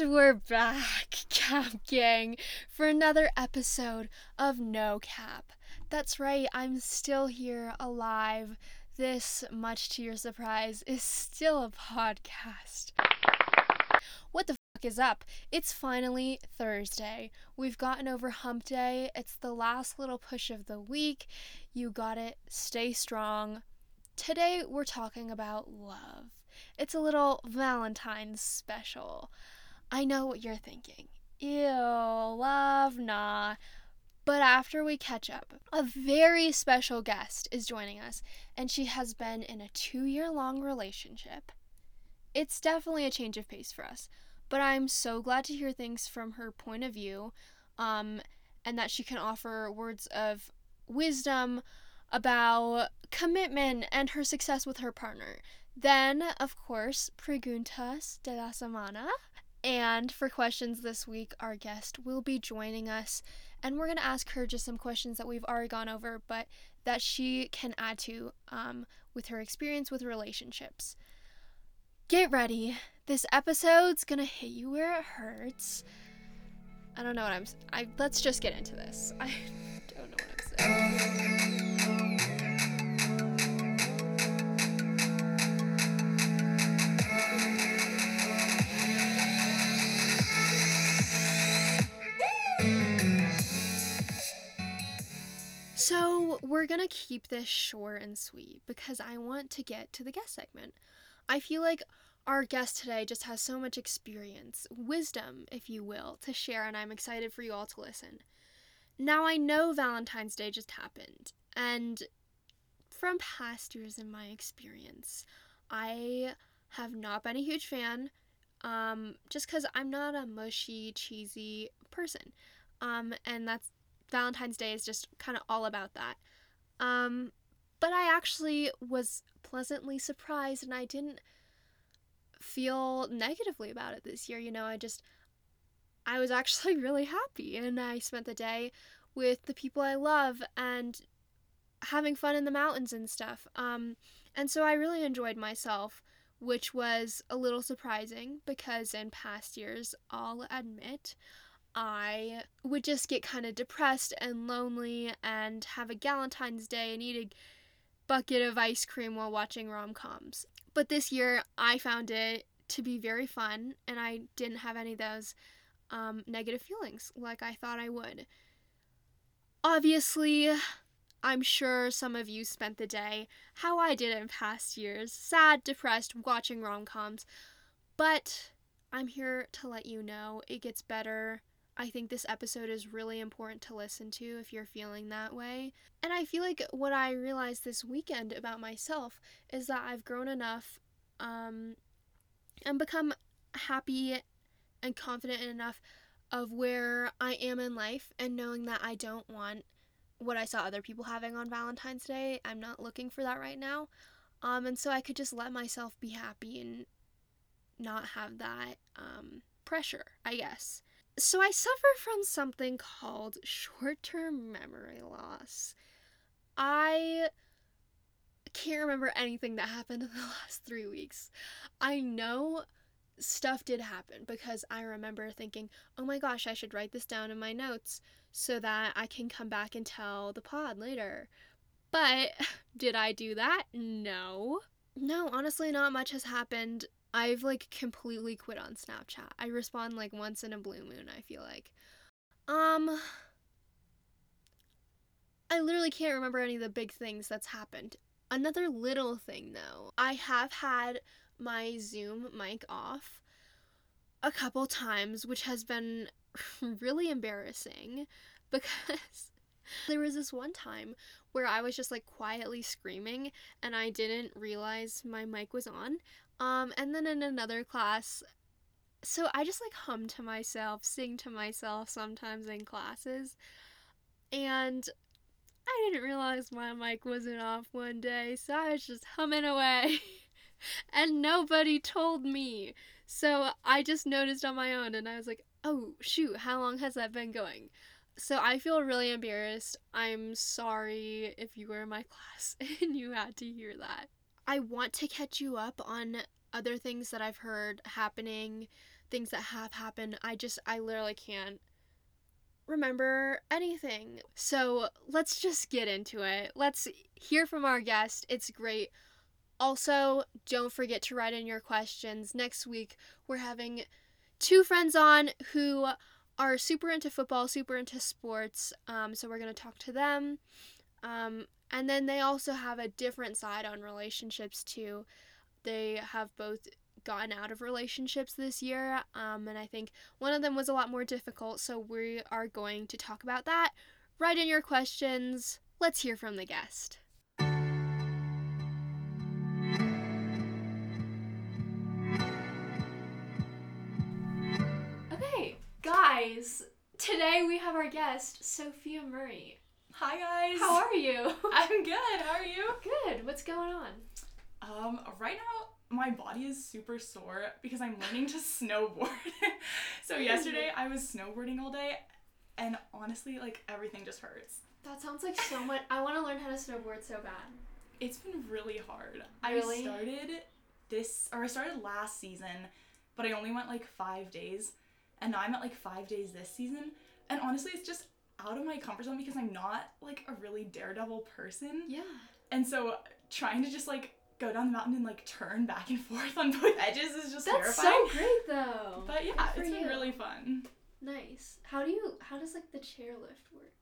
And we're back, Cap Gang, for another episode of No Cap. That's right, I'm still here, alive. This, much to your surprise, is still a podcast. What the fuck is up? It's finally Thursday. We've gotten over hump day. It's the last little push of the week. You got it. Stay strong. Today, we're talking about love. It's a little Valentine's special. I know what you're thinking. Ew, love, nah. But after we catch up, a very special guest is joining us, and she has been in a two year long relationship. It's definitely a change of pace for us, but I'm so glad to hear things from her point of view, um, and that she can offer words of wisdom about commitment and her success with her partner. Then, of course, preguntas de la semana. And for questions this week, our guest will be joining us, and we're going to ask her just some questions that we've already gone over, but that she can add to um, with her experience with relationships. Get ready. This episode's going to hit you where it hurts. I don't know what I'm. I let's just get into this. I don't know what I'm saying. So, we're going to keep this short and sweet because I want to get to the guest segment. I feel like our guest today just has so much experience, wisdom, if you will, to share, and I'm excited for you all to listen. Now, I know Valentine's Day just happened, and from past years in my experience, I have not been a huge fan, um, just because I'm not a mushy, cheesy person. Um, and that's Valentine's Day is just kind of all about that. Um, but I actually was pleasantly surprised and I didn't feel negatively about it this year. You know, I just, I was actually really happy and I spent the day with the people I love and having fun in the mountains and stuff. Um, and so I really enjoyed myself, which was a little surprising because in past years, I'll admit, I would just get kind of depressed and lonely and have a Galentine's Day and eat a bucket of ice cream while watching rom coms. But this year, I found it to be very fun and I didn't have any of those um, negative feelings like I thought I would. Obviously, I'm sure some of you spent the day how I did in past years sad, depressed, watching rom coms. But I'm here to let you know it gets better I think this episode is really important to listen to if you're feeling that way. And I feel like what I realized this weekend about myself is that I've grown enough um, and become happy and confident enough of where I am in life and knowing that I don't want what I saw other people having on Valentine's Day. I'm not looking for that right now. Um, and so I could just let myself be happy and not have that um, pressure, I guess. So I suffer from something called short term memory loss. I can't remember anything that happened in the last three weeks. I know stuff did happen because I remember thinking, oh my gosh, I should write this down in my notes so that I can come back and tell the pod later. But did I do that? No. No, honestly, not much has happened I've like completely quit on Snapchat. I respond like once in a blue moon, I feel like. Um I literally can't remember any of the big things that's happened. Another little thing though, I have had my Zoom mic off a couple times, which has been really embarrassing because there was this one time where I was just like quietly screaming and I didn't realize my mic was on. Um, and then in another class, so I just like hum to myself, sing to myself sometimes in classes. And I didn't realize my mic wasn't off one day, so I was just humming away. and nobody told me. So I just noticed on my own and I was like, oh, shoot, how long has that been going? So I feel really embarrassed. I'm sorry if you were in my class and you had to hear that. I want to catch you up on other things that I've heard happening, things that have happened. I just, I literally can't remember anything. So let's just get into it. Let's hear from our guest. It's great. Also, don't forget to write in your questions. Next week, we're having two friends on who are super into football, super into sports. Um, so we're going to talk to them. Um, and then they also have a different side on relationships too. They have both gotten out of relationships this year, um, and I think one of them was a lot more difficult. So we are going to talk about that. Write in your questions. Let's hear from the guest. Okay, guys, today we have our guest, Sophia Murray. Hi guys. How are you? I'm good. How are you? Good. What's going on? Um, right now my body is super sore because I'm learning to snowboard. so yesterday I was snowboarding all day and honestly like everything just hurts. That sounds like so much. I want to learn how to snowboard so bad. It's been really hard. Really? I started this or I started last season, but I only went like 5 days and now I'm at like 5 days this season. And honestly, it's just out of my comfort zone because I'm not like a really daredevil person. Yeah. And so trying to just like go down the mountain and like turn back and forth on both edges is just That's terrifying. so great though. But yeah, it's been you. really fun. Nice. How do you? How does like the chairlift work?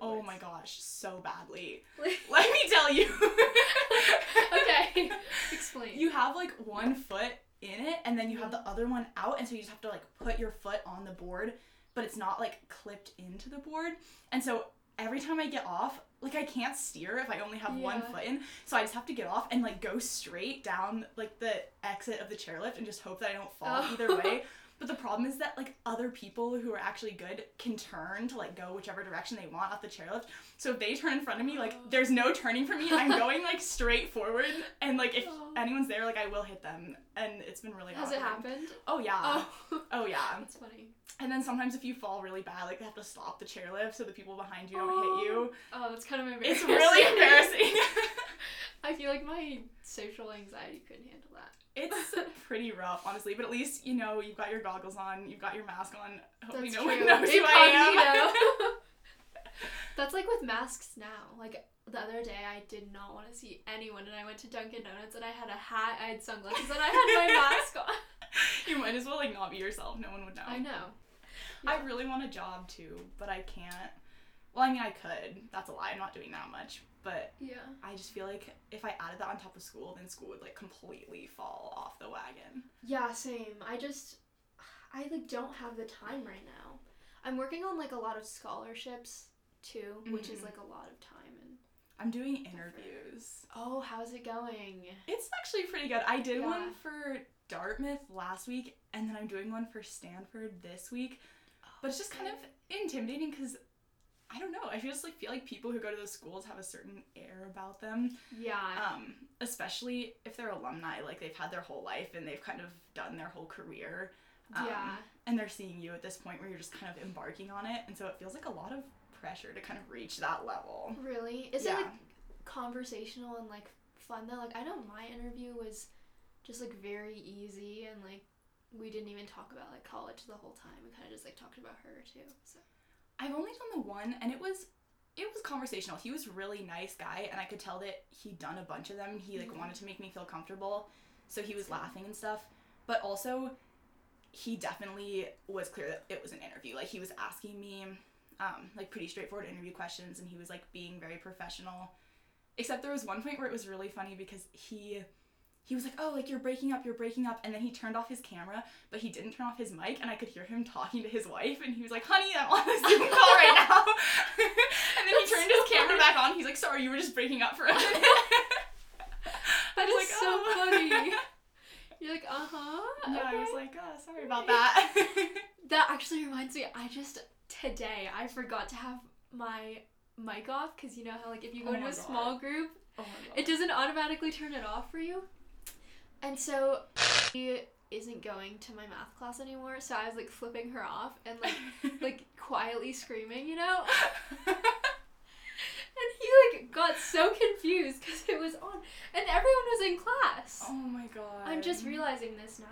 Oh my gosh, so badly. Let me tell you. okay. Explain. You have like one foot in it and then you have the other one out and so you just have to like put your foot on the board, but it's not like clipped into the board. And so every time I get off, like I can't steer if I only have one foot in. So I just have to get off and like go straight down like the exit of the chairlift and just hope that I don't fall Oh. either way. But the problem is that like other people who are actually good can turn to like go whichever direction they want off the chairlift. So if they turn in front of me, like Oh. there's no turning for me. I'm going like straight forward, and like if Oh. anyone's there, like I will hit them, and it's been really. Has it happened? Oh yeah. Oh. Oh yeah. That's funny. And then sometimes if you fall really bad, like they have to stop the chairlift so the people behind you don't hit you. Oh, oh that's kind of embarrassing. It's really embarrassing. I feel like my social anxiety couldn't handle that. It's pretty rough, honestly. But at least you know you've got your goggles on, you've got your mask on. Hopefully That's no true. one knows who I Incognito. That's like with masks now. Like the other day, I did not want to see anyone, and I went to Dunkin' Donuts, and I had a hat, I had sunglasses, and I had my mask on. you might as well like not be yourself. No one would know. I know. I really want a job too, but I can't. Well, I mean, I could. That's a lie. I'm not doing that much. But Yeah. I just feel like if I added that on top of school, then school would like completely fall off the wagon. Yeah, same. I just, I like don't have the time right now. I'm working on like a lot of scholarships too, which is Mhm. like a lot of time and. I'm doing interviews. Oh, how's it going? It's actually pretty good. I did Yeah. one for Dartmouth last week, and then I'm doing one for Stanford this week. But it's just kind of intimidating because I don't know. I just like feel like people who go to those schools have a certain air about them. Yeah. Um, especially if they're alumni, like they've had their whole life and they've kind of done their whole career. Um, yeah. And they're seeing you at this point where you're just kind of embarking on it, and so it feels like a lot of pressure to kind of reach that level. Really? Is yeah. it like conversational and like fun though? Like I know my interview was just like very easy and like we didn't even talk about like college the whole time. We kind of just like talked about her too. So I've only done the one, and it was it was conversational. He was a really nice guy, and I could tell that he'd done a bunch of them. He like Mhm. wanted to make me feel comfortable, so he was laughing and stuff. But also, he definitely was clear that it was an interview. Like he was asking me, um, like pretty straightforward interview questions, and he was like being very professional. Except there was one point where it was really funny because he he was like, "Oh, like you're breaking up, you're breaking up," and then he turned off his camera, but he didn't turn off his mic, and I could hear him talking to his wife, and he was like, "Honey, I'm on a Zoom call right now," and then he That's turned his so camera funny. back on. He's like, "Sorry, you were just breaking up for a minute." That is so "Oh." funny. You're like, uh huh. yeah, I was like, "Oh, sorry about that." That actually reminds me. I just today I forgot to have my mic off because you know how like if you go Oh a small group, oh it doesn't automatically turn it off for you. And so he isn't going to my math class anymore, so I was like flipping her off and like like quietly screaming, you know? And he like got so confused confused because it was on and everyone was in class. Oh my god. I'm just realizing this now.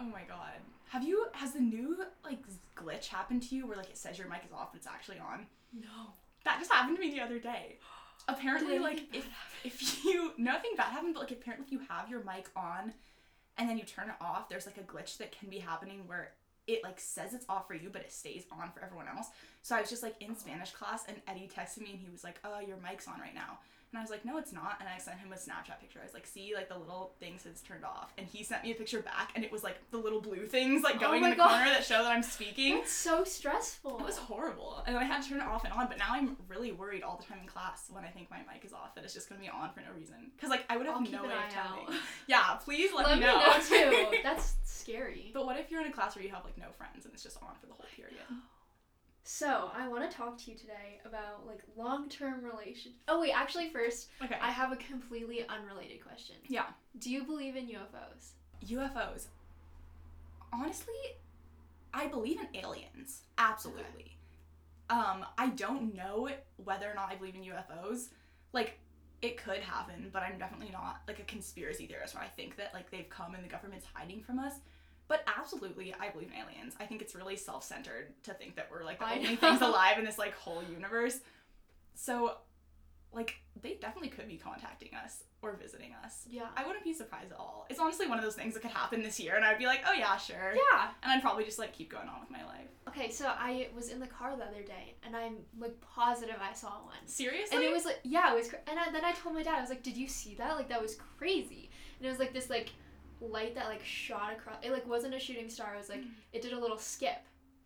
Oh my god. Have you has the new like glitch happened to you where like it says your mic is off but it's actually on? No. That just happened to me the other day. Apparently like if if you nothing bad happened but like apparently if you have your mic on and then you turn it off there's like a glitch that can be happening where it like says it's off for you but it stays on for everyone else. So I was just like in Spanish class and Eddie texted me and he was like, "Uh, your mic's on right now." And I was like, no, it's not. And I sent him a Snapchat picture. I was like, see, like the little thing says turned off. And he sent me a picture back, and it was like the little blue things like Oh going my in the God. corner that show that I'm speaking. That's so stressful. It was horrible. And then I had to turn it off and on, but now I'm really worried all the time in class when I think my mic is off that it's just gonna be on for no reason. Because like I would have I'll no way of telling. Yeah, please let, Let me me know. know too. That's scary. but what if you're in a class where you have like no friends and it's just on for the whole period? So I want to talk to you today about like long-term relation. Oh wait, actually first, Okay. I have a completely unrelated question. yeah. Do you believe in UFOs? UFOs. Honestly, I believe in aliens. Absolutely. Um, I don't know whether or not I believe in UFOs. Like, it could happen, but I'm definitely not like a conspiracy theorist where I think that like they've come and the government's hiding from us. But absolutely, I believe in aliens. I think it's really self-centered to think that we're like the I only know. things alive in this like whole universe. So, like, they definitely could be contacting us or visiting us. Yeah. I wouldn't be surprised at all. It's honestly one of those things that could happen this year, and I'd be like, oh yeah, sure. Yeah. And I'd probably just like keep going on with my life. Okay, so I was in the car the other day, and I'm like positive I saw one. Seriously? And it was like, yeah, it was, cr- and I, then I told my dad, I was like, did you see that? Like that was crazy. And it was like this like light that like shot across. It like wasn't a shooting star. It was like it did a little skip,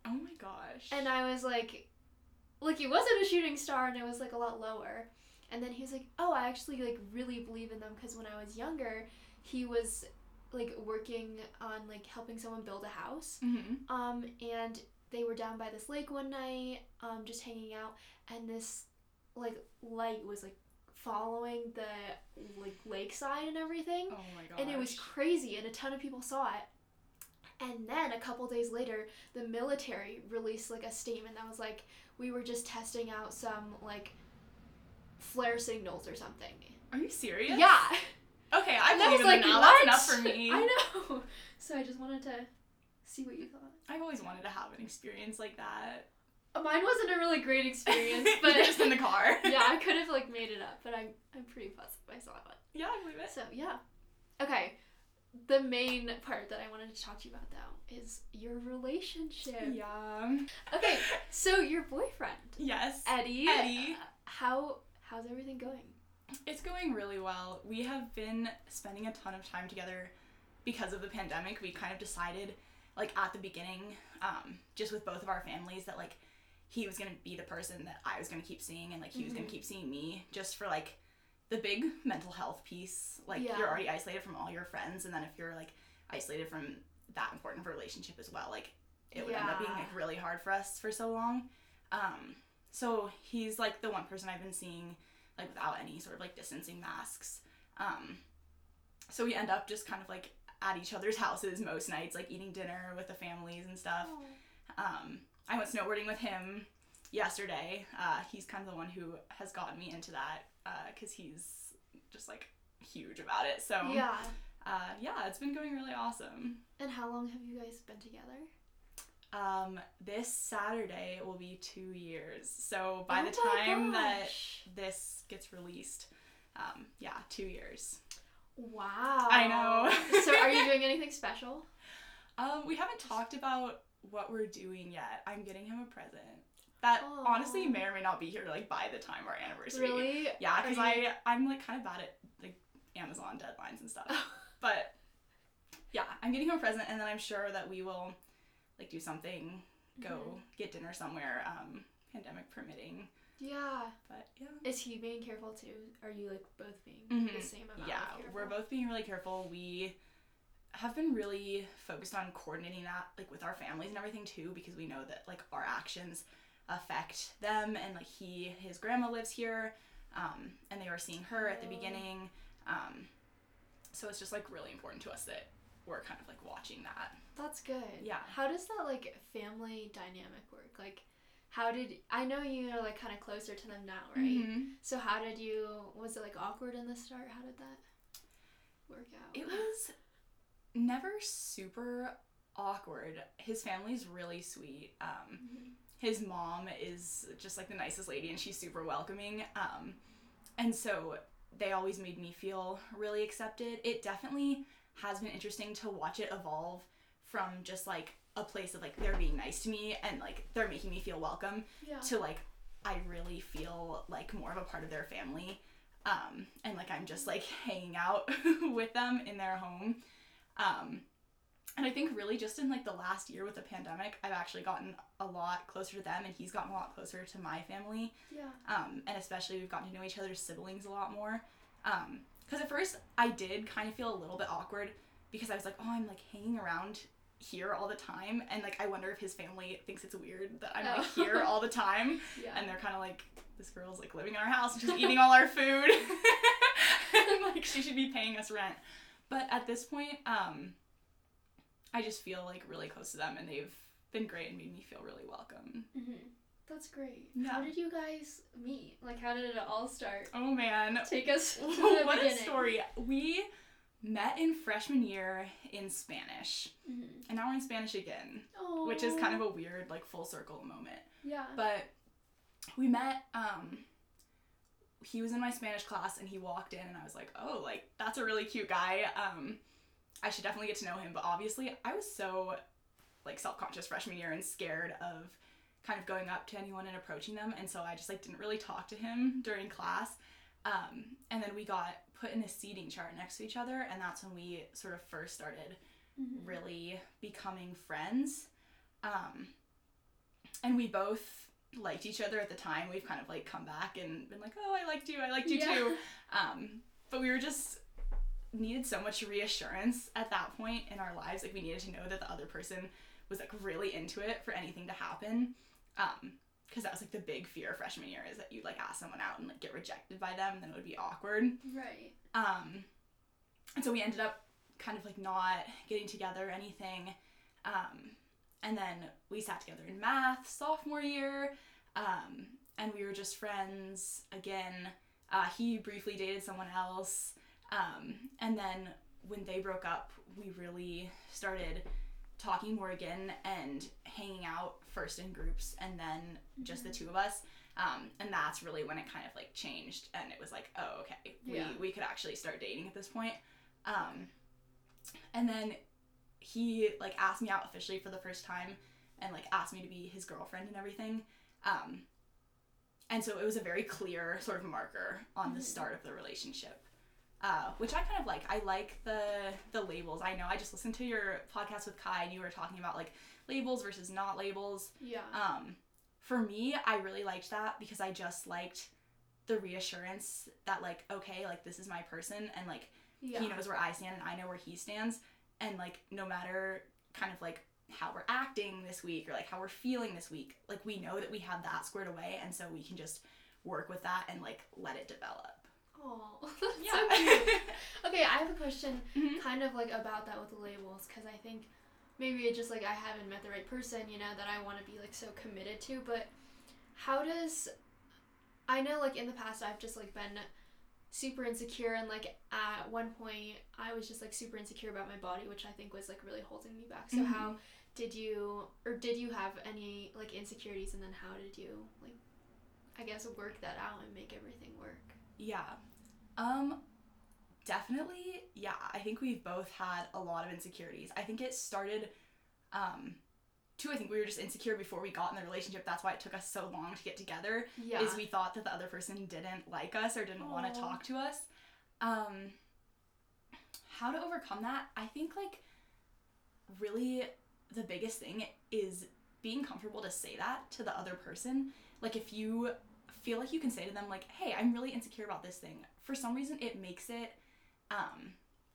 oh my gosh. and I was like, like it wasn't a shooting star, and it was like a lot lower. And then he was like, oh, I actually like really believe in them because when I was younger, he was like working on like helping someone build a house. hmm Um, and they were down by this lake one night, um, just hanging out, and this like light was like following the like lakeside and everything, Oh my gosh. and it was crazy, and a ton of people saw it. And then a couple days later, the military released like a statement that was like, we were just testing out some like flare signals or something. Are you serious? Yeah. Okay, I believe in like, now. what? That's enough for me. I know. So I just wanted to see what you thought. I've always wanted to have an experience like that. Mine wasn't a really great experience, but just in the car. yeah, I could have like made it up, but I'm I'm pretty positive I saw one. Yeah, I believe it. So yeah, okay. The main part that I wanted to talk to you about though is your relationship. Yeah. Okay, so your boyfriend Yes. Eddie. Eddie. How how's everything going? It's going really well. We have been spending a ton of time together because of the pandemic. We kind of decided, like at the beginning, um, just with both of our families, that like he was gonna be the person that I was gonna keep seeing, and like he was gonna Mhm. keep seeing me, just for like the big mental health piece. Like Yeah. you're already isolated from all your friends, and then if you're like isolated from that important of a relationship as well, like it would end up being like really hard for us for so long. Um, so he's like the one person I've been seeing like without any sort of like distancing masks. Um, so we end up just kind of like at each other's houses most nights, like eating dinner with the families and stuff. Um, I went snowboarding with him yesterday. Uh, he's kind of the one who has gotten me into that because he's just like huge about it. So Yeah. uh, yeah, it's been going really awesome. And how long have you guys been together? Um, this Saturday will be two years. So by Oh the time that this gets released, um, yeah, two years. Wow. I know. so are you doing anything special? Um, we haven't talked about what we're doing yet. I'm getting him a present. That honestly may or may not be here like by the time our anniversary. Really? Yeah, because you- I I'm like kind of bad at like Amazon deadlines and stuff. but yeah, I'm getting him a present, and then I'm sure that we will like do something, go Mhm. get dinner somewhere, um, pandemic permitting. Yeah. But yeah. Is he being careful too? Are you like both being the Mhm. same amount? Yeah, of careful? we're both being really careful. We have been really focused on coordinating that like with our families and everything too because we know that like our actions affect them and like he his grandma lives here um, and they were seeing her at the Oh. beginning um, so it's just like really important to us that we're kind of like watching that That's good. Yeah. How does that like family dynamic work? Like, how did I know you're like kind of closer to them now, right? Mhm. So how did you? Was it like awkward in the start? How did that work out? It was never super awkward. His family's really sweet. Um, Mhm. his mom is just like the nicest lady and she's super welcoming. Um, and so they always made me feel really accepted. It definitely has been interesting to watch it evolve from just like a place of like they're being nice to me and like they're making me feel welcome Yeah. to like I really feel like more of a part of their family. Um, and like I'm just like hanging out with them in their home. Um, and I think really just in like the last year with the pandemic, I've actually gotten a lot closer to them and he's gotten a lot closer to my family. Yeah. Um, and especially we've gotten to know each other's siblings a lot more. Um, because at first I did kind of feel a little bit awkward because I was like, oh, I'm like hanging around here all the time, and like I wonder if his family thinks it's weird that I'm like Oh. here all the time, Yeah. and they're kind of like, this girl's like living in our house and she's eating all our food, and like she should be paying us rent. But at this point, um, I just feel like really close to them, and they've been great and made me feel really welcome. hmm That's great. Yeah. How did you guys meet? Like, how did it all start? Oh man, Take us to the what a story. We met in freshman year in Spanish, Mhm. and now we're in Spanish again, Oh. which is kind of a weird, like, full circle moment. yeah. But we met, um, he was in my Spanish class, and he walked in, and I was like, oh, like, that's a really cute guy. Um, I should definitely get to know him, but obviously, I was so, like, self conscious freshman year and scared of kind of going up to anyone and approaching them, and so I just, like, didn't really talk to him during class. Um, and then we got put in a seating chart next to each other, and that's when we sort of first started Mhm. really becoming friends. Um, and we both liked each other at the time. We've kind of like come back and been like, oh, I liked you, I liked you Yeah. too. Um, but we were just needed so much reassurance at that point in our lives. Like we needed to know that the other person was like really into it for anything to happen. Um, because that was like the big fear freshman year is that you'd like ask someone out and like get rejected by them, and then it would be awkward. Right. Um, and so we ended up kind of like not getting together or anything. Um, and then we sat together in math sophomore year. Um, and we were just friends again. Uh, he briefly dated someone else. Um, and then when they broke up, we really started talking more again and hanging out first in groups and then just the two of us. Um, and that's really when it kind of like changed and it was like, oh, okay, Yeah. we, we could actually start dating at this point. Um, and then he like asked me out officially for the first time and like asked me to be his girlfriend and everything. Um, and so it was a very clear sort of marker on the Mhm. start of the relationship. Uh, which I kind of like. I like the the labels. I know I just listened to your podcast with Kai and you were talking about like labels versus not labels. Yeah. Um, for me, I really liked that because I just liked the reassurance that like okay, like this is my person and like yeah. he knows where I stand and I know where he stands and like no matter kind of like how we're acting this week or like how we're feeling this week, like we know that we have that squared away and so we can just work with that and like let it develop. Oh, that's so Yeah. cute. Okay, I have a question, Mhm. kind of like about that with the labels, because I think maybe it's just like I haven't met the right person, you know, that I want to be like so committed to. But how does I know like in the past I've just like been super insecure and like at one point I was just like super insecure about my body, which I think was like really holding me back. So Mhm. how did you or did you have any like insecurities and then how did you like I guess work that out and make everything work? Yeah. Um definitely, yeah. I think we've both had a lot of insecurities. I think it started um too, I think we were just insecure before we got in the relationship. That's why it took us so long to get together. Yeah. Is we thought that the other person didn't like us or didn't want to talk to us. Um how to overcome that? I think like really the biggest thing is being comfortable to say that to the other person. Like if you feel like you can say to them like, "Hey, I'm really insecure about this thing." For some reason it makes it um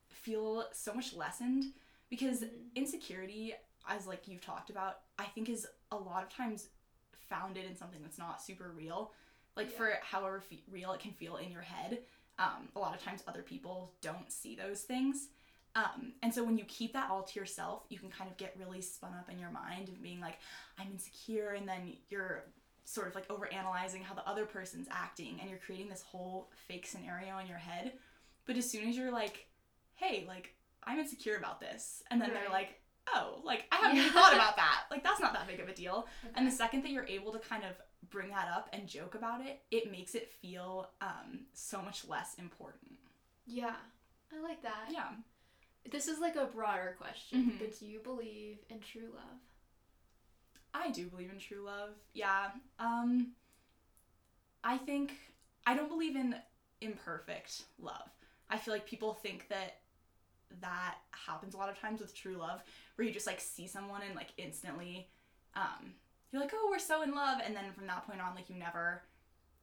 feel so much lessened because Mhm. insecurity as like you've talked about, I think is a lot of times founded in something that's not super real. Like Yeah. for however fe- real it can feel in your head, um, a lot of times other people don't see those things. Um, and so when you keep that all to yourself, you can kind of get really spun up in your mind and being like, I'm insecure, and then you're sort of like over analyzing how the other person's acting and you're creating this whole fake scenario in your head. But as soon as you're like, hey, like, I'm insecure about this, and then they're like, oh, like, I haven't even thought about that. Like, that's not that big of a deal. And the second that you're able to kind of bring that up and joke about it, it makes it feel um, so much less important. yeah, I like that. Yeah. This is like a broader question, Mhm. but do you believe in true love? I do believe in true love. Yeah. Um I think I don't believe in imperfect love. I feel like people think that that happens a lot of times with true love where you just like see someone and like instantly um you're like, "Oh, we're so in love." And then from that point on like you never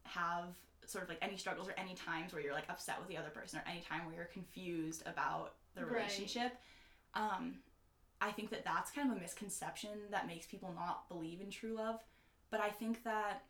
have sort of like any struggles or any times where you're like upset with the other person or any time where you're confused about the Right. relationship. Um I think that that's kind of a misconception that makes people not believe in true love. But I think that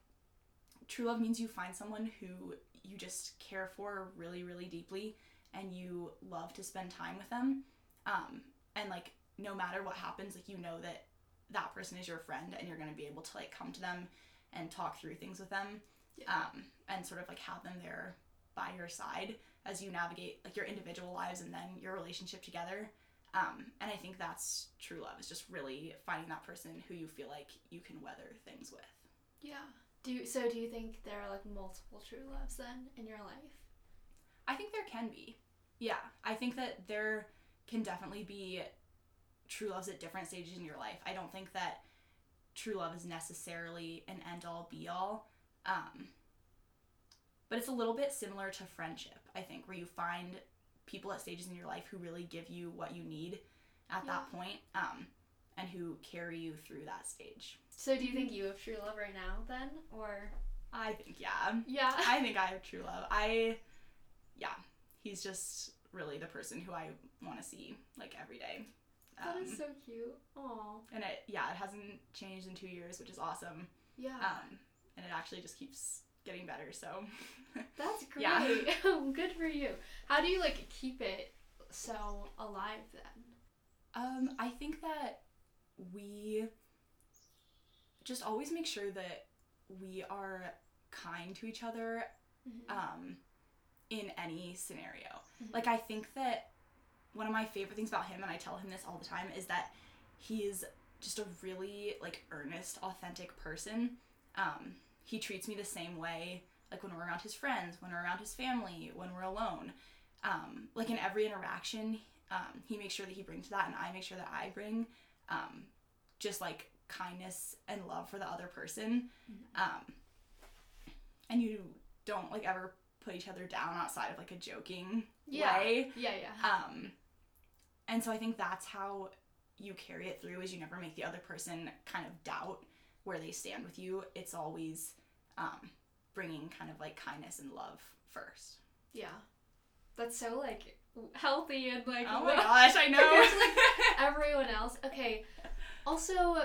true love means you find someone who you just care for really, really deeply and you love to spend time with them. Um, and like, no matter what happens, like, you know that that person is your friend and you're going to be able to like come to them and talk through things with them Yeah. um, and sort of like have them there by your side as you navigate like your individual lives and then your relationship together. Um, and I think that's true love is just really finding that person who you feel like you can weather things with. Yeah. Do you, so? Do you think there are like multiple true loves then in your life? I think there can be. Yeah, I think that there can definitely be true loves at different stages in your life. I don't think that true love is necessarily an end all be all. Um, but it's a little bit similar to friendship, I think, where you find people at stages in your life who really give you what you need at that point um, and who carry you through that stage. So do you think you have true love right now then, or I think, yeah. yeah? I think I have true love. I, yeah, he's just really the person who I want to see like every day. that Um, is so cute. Aw. and it, yeah, it hasn't changed in two years, which is awesome. Yeah. Um, and it actually just keeps getting better. So, That's great. yeah. Good for you. How do you like keep it so alive then? um, I think that we just always make sure that we are kind to each other um, in any scenario. Mhm. Like, I think that one of my favorite things about him, and I tell him this all the time, is that he is just a really like earnest, authentic person. Um, he treats me the same way, like when we're around his friends, when we're around his family, when we're alone. Um, like in every interaction, um, he makes sure that he brings that, and I make sure that I bring um, just like kindness and love for the other person. Um, and you don't like ever put each other down outside of like a joking Yeah. way. Yeah, yeah. Um, and so I think that's how you carry it through is you never make the other person kind of doubt where they stand with you. It's always um, bringing kind of like kindness and love first. yeah. That's so like healthy and like Oh my gosh, I know. everyone else. Okay. Also,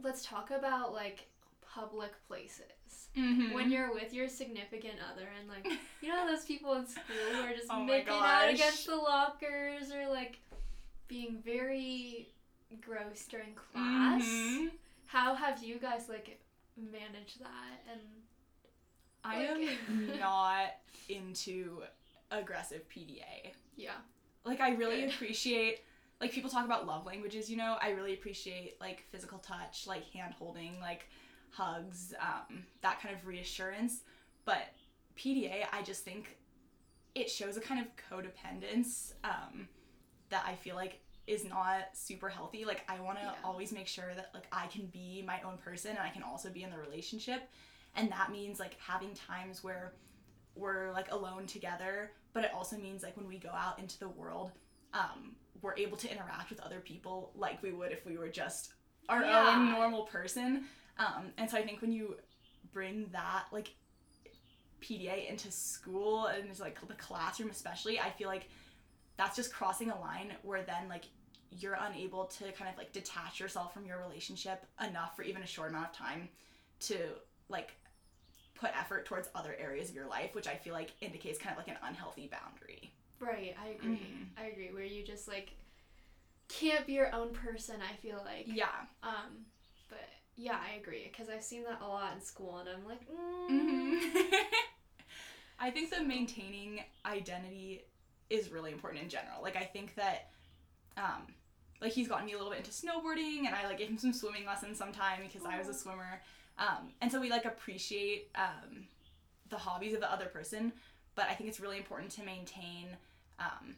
let's talk about like public places. Mhm. When you're with your significant other and like you know those people in school who are just Oh making out against the lockers or like being very gross during class. Mhm. How have you guys like managed that and I am not into aggressive PDA. yeah. like I really Good. appreciate like people talk about love languages, you know, I really appreciate like physical touch, like hand holding, like hugs, um, that kind of reassurance. But PDA, I just think it shows a kind of codependence um, that I feel like is not super healthy. Like I want to Yeah. always make sure that like I can be my own person and I can also be in the relationship, and that means like having times where we're like alone together, but it also means like when we go out into the world, um, we're able to interact with other people like we would if we were just our Yeah. own normal person. Um, and so I think when you bring that like PDA into school and into like the classroom especially, I feel like that's just crossing a line where then like you're unable to kind of like detach yourself from your relationship enough for even a short amount of time to like put effort towards other areas of your life, which I feel like indicates kind of like an unhealthy boundary. Right, I agree. Mhm. I agree. Where you just like can't be your own person, I feel like. Yeah. Um, but Yeah, I agree because I've seen that a lot in school, and I'm like, mm. hmm I think that maintaining identity is really important in general. Like I think that um like he's gotten me a little bit into snowboarding and I like gave him some swimming lessons sometime because I was a swimmer. Um and so we like appreciate um the hobbies of the other person, but I think it's really important to maintain um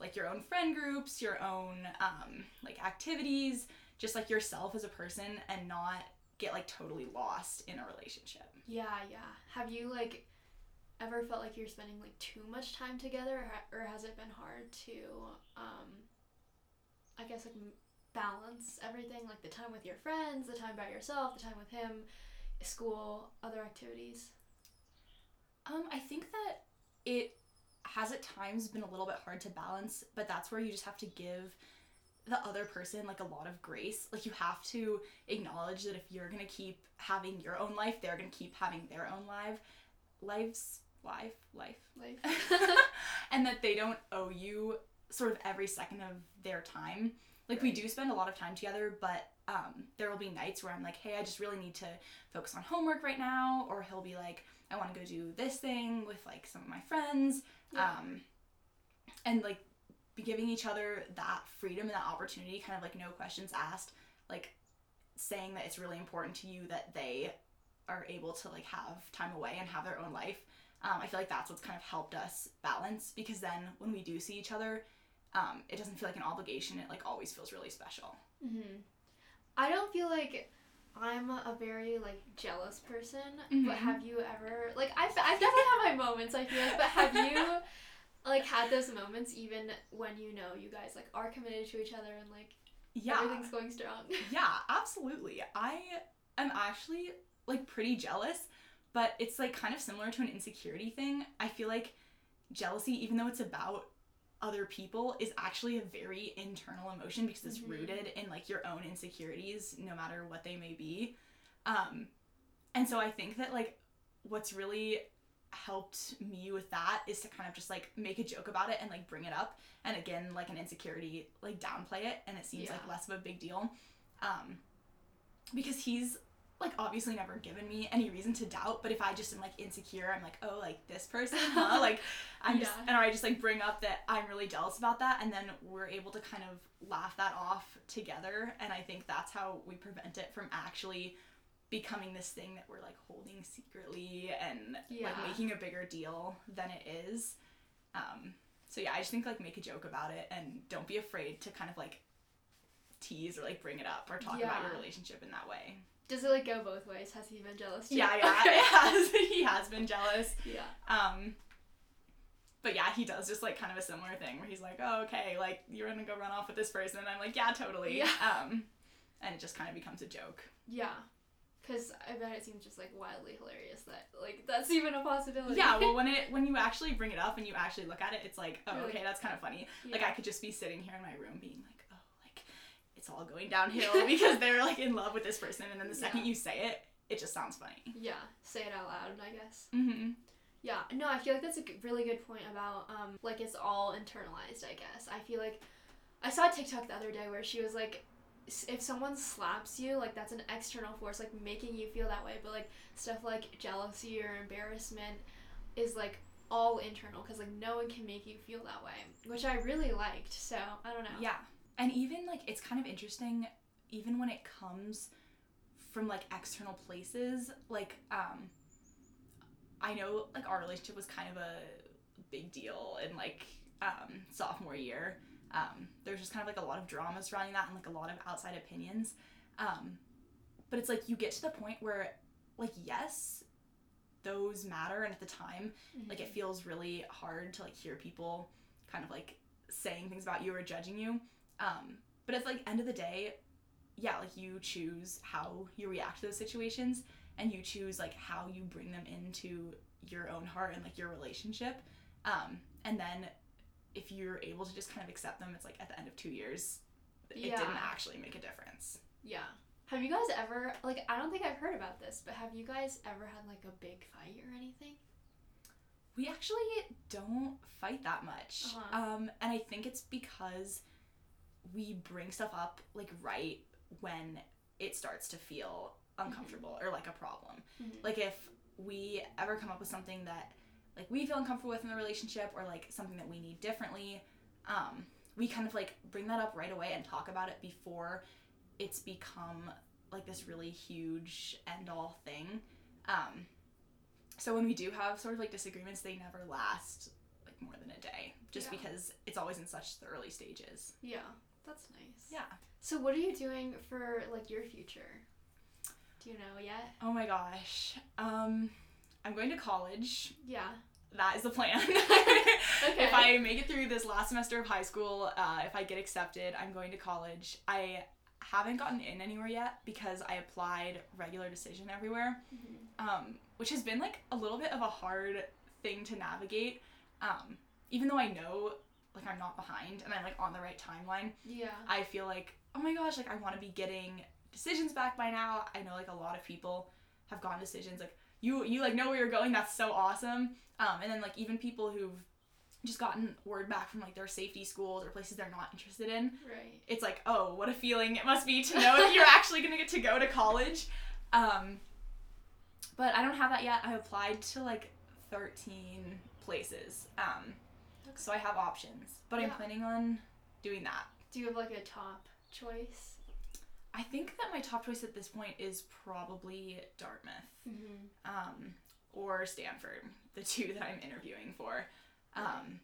like your own friend groups, your own um like activities, just like yourself as a person and not get like totally lost in a relationship. yeah, yeah. Have you like ever felt like you're spending like too much time together, or, or has it been hard to, um, I guess like balance everything, like the time with your friends, the time by yourself, the time with him, school, other activities? Um, I think that it has at times been a little bit hard to balance, but that's where you just have to give the other person like a lot of grace. Like you have to acknowledge that if you're gonna keep having your own life, they're gonna keep having their own life, lives, life, life, Life. and that they don't owe you sort of every second of their time. Like we do spend a lot of time together, but um, there will be nights where I'm like, hey, I just really need to focus on homework right now, or he'll be like, I want to go do this thing with like some of my friends, Yeah. um, and like be giving each other that freedom and that opportunity, kind of like no questions asked, like saying that it's really important to you that they are able to like have time away and have their own life. Um, I feel like that's what's kind of helped us balance because then when we do see each other, um, it doesn't feel like an obligation. It like always feels really special. hmm I don't feel like I'm a very like jealous person, Mhm. but have you ever like I've I've definitely had my moments I feel like, but have you like had those moments even when you know you guys like are committed to each other and like Yeah, everything's going strong? yeah, absolutely. I am actually like pretty jealous, but it's like kind of similar to an insecurity thing. I feel like jealousy, even though it's about other people, is actually a very internal emotion because it's Mhm. rooted in like your own insecurities, no matter what they may be. Um, and so I think that like what's really helped me with that is to kind of just like make a joke about it and like bring it up and again like an insecurity like downplay it and it seems like less of a big deal um because he's like obviously never given me any reason to doubt but if i just am like insecure i'm like oh like this person huh? Like i'm just and i just like bring up that i'm really jealous about that and then we're able to kind of laugh that off together and i think that's how we prevent it from actually becoming this thing that we're like holding secretly and Yeah. like making a bigger deal than it is. Um so yeah i just think like make a joke about it and don't be afraid to kind of like tease or like bring it up or talk about your relationship in that way Does it like go both ways? Has he been jealous? too? yeah yeah Okay. it has he has been jealous yeah. um but yeah he does just like kind of a similar thing where he's like oh okay like you're gonna go run off with this person and i'm like yeah totally Yeah. um and it just kind of becomes a joke Yeah. Cause I bet it seems just like wildly hilarious that like that's even a possibility. yeah well when it when you actually bring it up and you actually look at it it's like oh You're okay that's kind of funny Yeah. like i could just be sitting here in my room being like it's all going downhill because they're like in love with this person and then the second Yeah. you say it it just sounds funny Yeah. Say it out loud, I guess. mm-hmm Yeah, no, I feel like that's a really good point about um like it's all internalized, I guess. I feel like I saw a TikTok the other day where she was like if someone slaps you, like that's an external force like making you feel that way, but like stuff like jealousy or embarrassment is like all internal cuz like no one can make you feel that way, which I really liked. So, I don't know. Yeah. And even like it's kind of interesting even when it comes from like external places, like um I know like our relationship was kind of a big deal in like um sophomore year. Um there's just kind of like a lot of drama surrounding that and like a lot of outside opinions. Um but it's like you get to the point where like yes, those matter and at the time Mhm. like it feels really hard to like hear people kind of like saying things about you or judging you um but at like end of the day yeah like you choose how you react to those situations and you choose like how you bring them into your own heart and like your relationship um and then if you're able to just kind of accept them it's like at the end of two years it Yeah. didn't actually make a difference Yeah. Have you guys ever like I don't think I've heard about this, but have you guys ever had like a big fight or anything? we actually don't fight that much Uh-huh. um and i think it's because we bring stuff up like right when it starts to feel uncomfortable or like a problem. Mhm. Like if we ever come up with something that like we feel uncomfortable with in the relationship or like something that we need differently, um, we kind of like bring that up right away and talk about it before it's become like this really huge end all thing. Um, so when we do have sort of like disagreements, they never last like more than a day, just Yeah. because it's always in such the early stages. Yeah, that's nice. Yeah. So what are you doing for like your future? Do you know yet? Oh my gosh. Um, I'm going to college. Yeah. That is the plan. Okay. If I make it through this last semester of high school, uh, if I get accepted, I'm going to college. I haven't gotten in anywhere yet because I applied regular decision everywhere, Mhm. um, which has been like a little bit of a hard thing to navigate. Um, even though I know like I'm not behind and I'm like on the right timeline, Yeah. I feel like, oh my gosh, like I want to be getting decisions back by now. I know like a lot of people have gotten decisions like you you like know where you're going. That's so awesome. Um, and then like even people who've just gotten word back from like their safety schools or places they're not interested in. Right. It's like, oh, what a feeling it must be to know that you're actually gonna get to go to college. Um, but I don't have that yet. I applied to like 13 places. Um, so I have options, but I'm planning on doing that. Do you have like a top choice? I think that my top choice at this point is probably Dartmouth Mm-hmm. um, or Stanford, the two that I'm interviewing for. Um,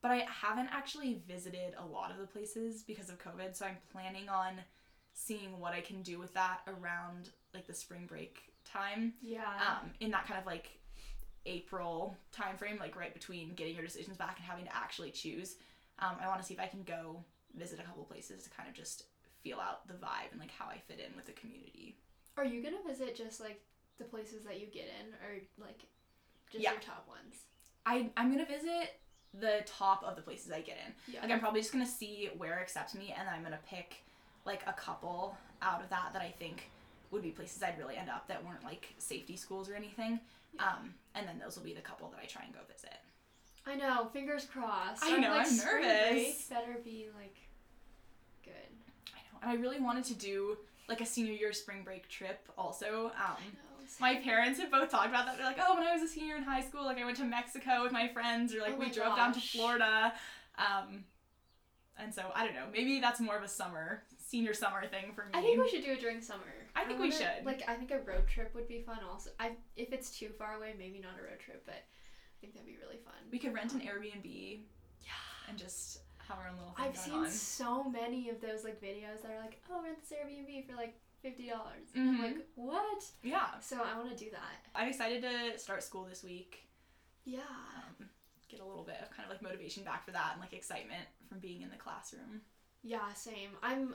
but I haven't actually visited a lot of the places because of COVID, so I'm planning on seeing what I can do with that around like the spring break time. Yeah. Um, in that kind of like April timeframe, like right between getting your decisions back and having to actually choose. Um, I want to see if I can go visit a couple places to kind of just feel out the vibe and like how I fit in with the community. Are you gonna visit just like the places that you get in, or like just Yeah. your top ones? I I'm gonna visit the top of the places I get in. Yeah. Like I'm probably just gonna see where accepts me, and then I'm gonna pick like a couple out of that that I think would be places I'd really end up that weren't like safety schools or anything. Yeah. Um, and then those will be the couple that I try and go visit. I know. Fingers crossed. I know, Like, I'm nervous. better be like good. I know, and I really wanted to do like a senior year spring break trip also. Um, know. my parents have both talked about that. They're like, oh, when I was a senior in high school, like I went to Mexico with my friends, or like Oh we drove down to. Florida. Um, and so I don't know. Maybe that's more of a summer, senior summer thing for me. I think we should do it during summer. I think we should. Like, I think a road trip would be fun. Also, I if it's too far away, maybe not a road trip, but I think that'd be really fun. we could rent an Airbnb Yeah. and just have our own little thing I've seen on. so many of those like videos that are like, oh, rent this Airbnb for like fifty dollars. Mhm. I'm like, what? Yeah, So I want to do that. I'm excited to start school this week. Yeah. Um, get a little bit of kind of like motivation back for that and like excitement from being in the classroom. Yeah, same. I'm.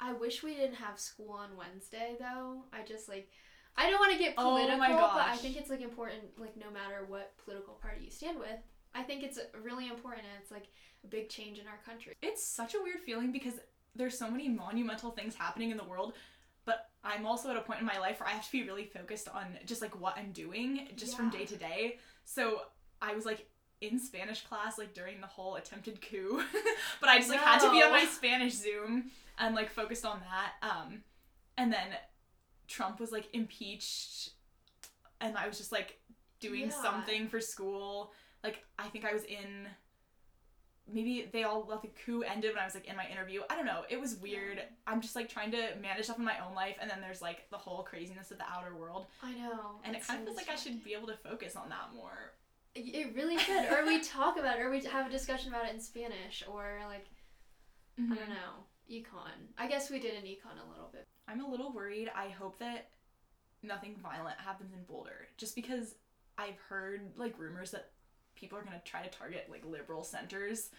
I wish we didn't have school on Wednesday though. I just like. I don't want to get Oh political, my but I think it's like important. Like no matter what political party you stand with, I think it's really important, and it's like a big change in our country. It's such a weird feeling because there's so many monumental things happening in the world, but I'm also at a point in my life where I have to be really focused on just like what I'm doing just from day to day. So I was like in Spanish class like during the whole attempted coup, but I just like had to be on my Spanish Zoom and like focused on that. Um, and then Trump was like impeached, and I was just like doing Yeah. something for school. Like I think I was in maybe they all let the coup ended when I was like in my interview. I don't know. It was weird. I'm just like trying to manage stuff in my own life, and then there's like the whole craziness of the outer world, I know. and it kind of feels like I should be able to focus on that more. It really should, or we talk about it, or we have a discussion about it in Spanish, or like I Mm-hmm. don't know, econ. I guess we did an econ a little bit. I'm a little worried. I hope that nothing violent happens in Boulder, just because I've heard like rumors that people are gonna try to target like liberal centers,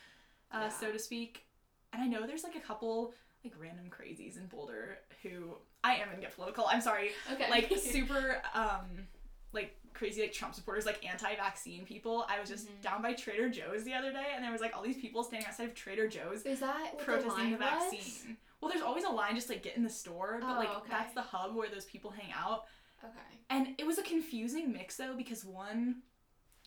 uh, Yeah. so to speak. And I know there's like a couple like random crazies in Boulder who I am gonna get political. I'm sorry, Okay. like super um like crazy like Trump supporters, like anti-vaccine people. I was just Mhm. down by Trader Joe's the other day, and there was like all these people standing outside of Trader Joe's Is that protesting the, the, line was? vaccine. Well, there's always a line just like get in the store, but Oh, like okay. that's the hub where those people hang out. Okay. And it was a confusing mix though because one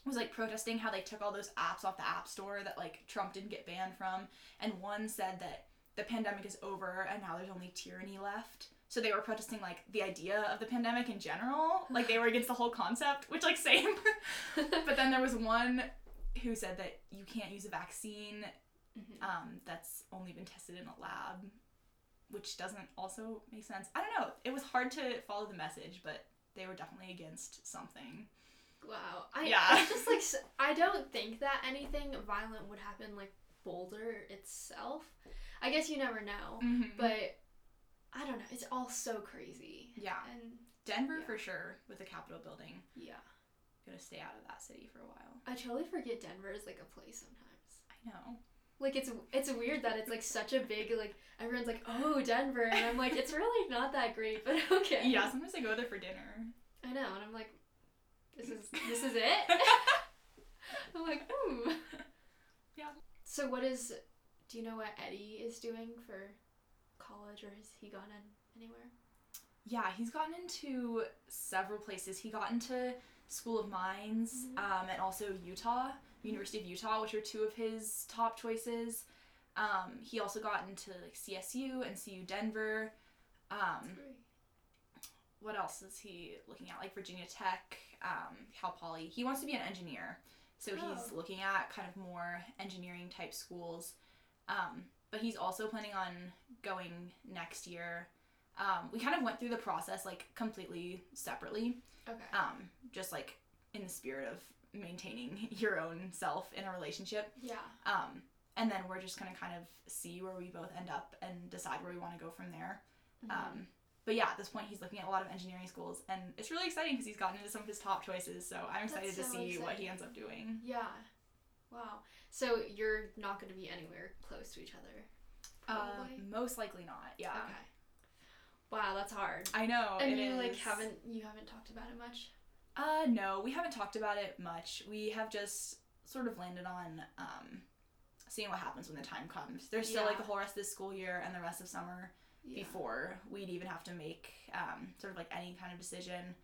was like protesting how they took all those apps off the app store that like Trump didn't get banned from, and one said that the pandemic is over and now there's only tyranny left. So they were protesting like the idea of the pandemic in general. Like they were against the whole concept, which like same. but then there was one who said that you can't use a vaccine Mhm. um, that's only been tested in a lab, which doesn't also make sense. I don't know. It was hard to follow the message, but they were definitely against something. Wow. I, Yeah. I just like I don't think that anything violent would happen like Boulder itself. I guess you never know, Mm-hmm. but I don't know. It's all so crazy. yeah, And Denver Yeah. for sure with the Capitol building. yeah, Gonna stay out of that city for a while. I totally forget Denver is like a place sometimes. I know. Like it's it's weird that it's like such a big like everyone's like oh Denver and I'm like it's really not that great but okay. Yeah, sometimes I go there for dinner. I know and I'm like this is this is it. I'm like ooh. Yeah. So what is? Do you know what Eddie is doing for college, or has he gone in anywhere? Yeah, he's gotten into several places. He got into School of Mines Mhm. um, and also Utah, University of Utah, which are two of his top choices. Um, he also got into like CSU and CU Denver. Um, what else is he looking at? Like Virginia Tech, um, Cal Poly. He wants to be an engineer, so he's Oh. looking at kind of more engineering type schools. Um, but he's also planning on going next year. Um, we kind of went through the process like completely separately, Okay. um, just like in the spirit of maintaining your own self in a relationship. yeah. Um, and then we're just gonna kind of see where we both end up and decide where we want to go from there. Mhm. Um, but yeah, at this point, he's looking at a lot of engineering schools, and it's really exciting because he's gotten into some of his top choices. So I'm excited to so see what he ends up doing. yeah. Wow. So you're not going to be anywhere close to each other. Uh, Probably. most likely not. Yeah, Okay. Wow, that's hard. I know. and you like haven't you haven't talked about it much. Uh, no, we haven't talked about it much. We have just sort of landed on um, seeing what happens when the time comes. There's still like the whole rest of this school year and the rest of summer Yeah. before we'd even have to make um, sort of like any kind of decision.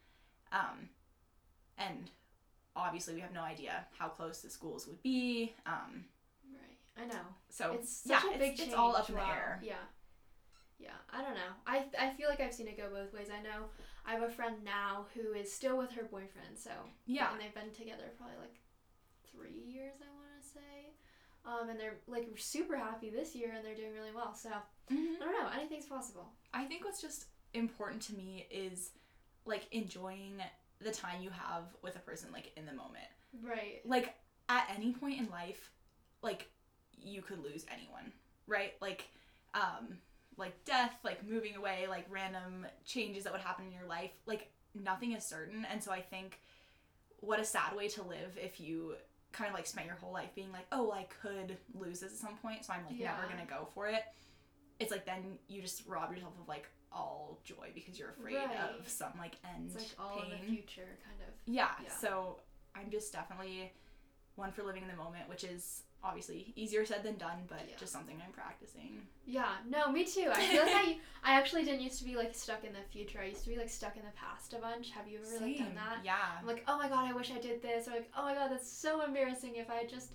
Um, and obviously, we have no idea how close the schools would be. Um, Right. I know. so it's such yeah, a big it's, it's all up in the air. Yeah. Yeah, I don't know. I I feel like I've seen it go both ways. I know I have a friend now who is still with her boyfriend, so Yeah. and they've been together probably like three years, I want to say. Um, and they're like super happy this year, and they're doing really well. So Mhm. I don't know. Anything's possible. I think what's just important to me is like enjoying the time you have with a person like in the moment. Right. Like at any point in life, like you could lose anyone, right? Like um like death, like moving away, like random changes that would happen in your life. Like nothing is certain, and so I think what a sad way to live if you kind of like spent your whole life being like, "Oh, I could lose this at some point, so I'm like never going to go for it." It's like then you just rob yourself of like all joy because you're afraid Right. of some like end It's like all pain. in the future, kind of. Yeah, Yeah. So I'm just definitely one for living in the moment, which is obviously easier said than done, but Yeah. just something I'm practicing. Yeah, no, me too. I feel like I, I actually didn't used to be like stuck in the future. I used to be like stuck in the past a bunch. Have you ever like done that? Yeah. I'm like, oh my god, I wish I did this, or like, oh my god, that's so embarrassing if I just.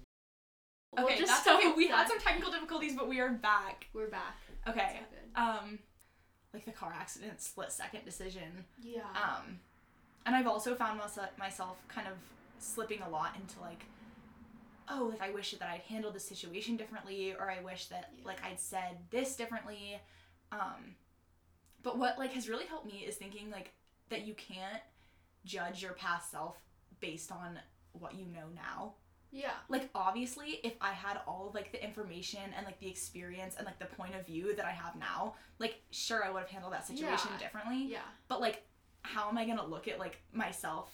We'll Okay, just that's okay. We that. had some technical difficulties, but we are back. We're back. Okay. Um, like the car accident split second decision. Yeah. Um, and I've also found myself myself kind of slipping a lot into like, oh, like I wish that I'd handled the situation differently, or I wish that Yeah. like I'd said this differently. Um, but what like has really helped me is thinking like that you can't judge your past self based on what you know now yeah. like obviously if i had all of like the information and like the experience and like the point of view that i have now like sure i would have handled that situation Yeah. differently Yeah. but like how am i gonna look at like myself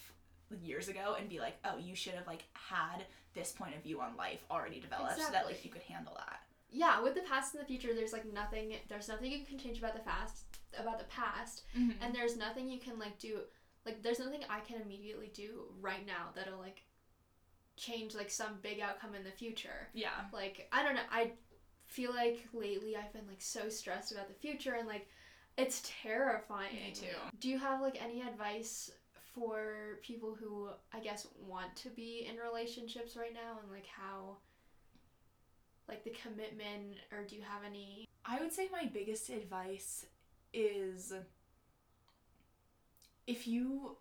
years ago and be like oh you should have like had this point of view on life already developed so that like you could handle that Yeah. With the past and the future, there's like nothing. There's nothing you can change about the past. About the past, mm-hmm. and there's nothing you can like do. Like, there's nothing I can immediately do right now that'll like change like some big outcome in the future. yeah like i don't know i feel like lately i've been like so stressed about the future and like it's terrifying Me too. do you have like any advice for people who i guess want to be in relationships right now and like how like the commitment or do you have any I would say my biggest advice is if you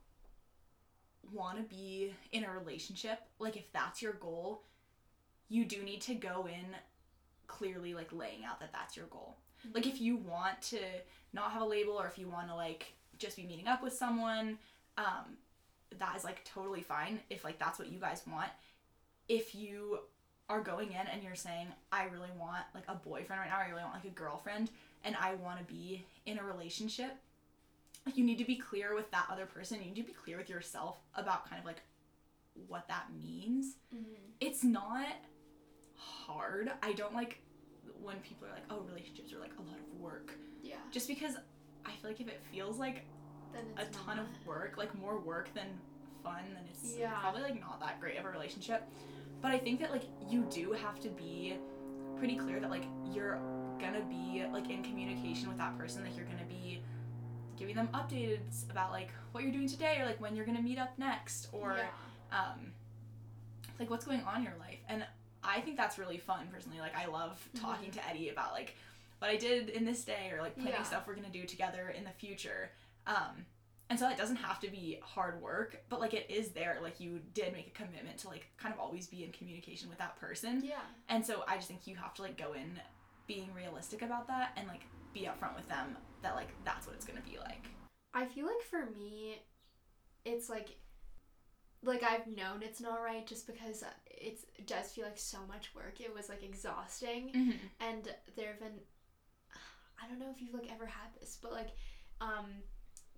want to be in a relationship, like if that's your goal, you do need to go in clearly like laying out that that's your goal. Like if you want to not have a label or if you want to like just be meeting up with someone, um that is like totally fine if like that's what you guys want. If you are going in and you're saying I really want like a boyfriend right now, I really want like a girlfriend and I want to be in a relationship, like you need to be clear with that other person. You need to be clear with yourself about kind of like what that means. Mm-hmm. It's not hard. I don't like when people are like, "Oh, relationships are like a lot of work." Yeah. Just because I feel like if it feels like a ton not. of work, like more work than fun, then it's Yeah. probably like not that great of a relationship. But I think that like you do have to be pretty clear that like you're gonna be like in communication with that person, like you're gonna be giving them updates about like what you're doing today or like when you're gonna meet up next or yeah. um like what's going on in your life and i think that's really fun personally like i love talking to eddie about like what i did in this day or like planning Yeah. stuff we're gonna do together in the future um and so that doesn't have to be hard work but like it is there like you did make a commitment to like kind of always be in communication with that person Yeah. and so i just think you have to like go in being realistic about that and like be upfront with them that like that's what it's gonna be like I feel like for me, it's like, like I've known it's not right just because it's it does feel like so much work. It was like exhausting, mm-hmm. and there have been, I don't know if you've like ever had this, but like, um,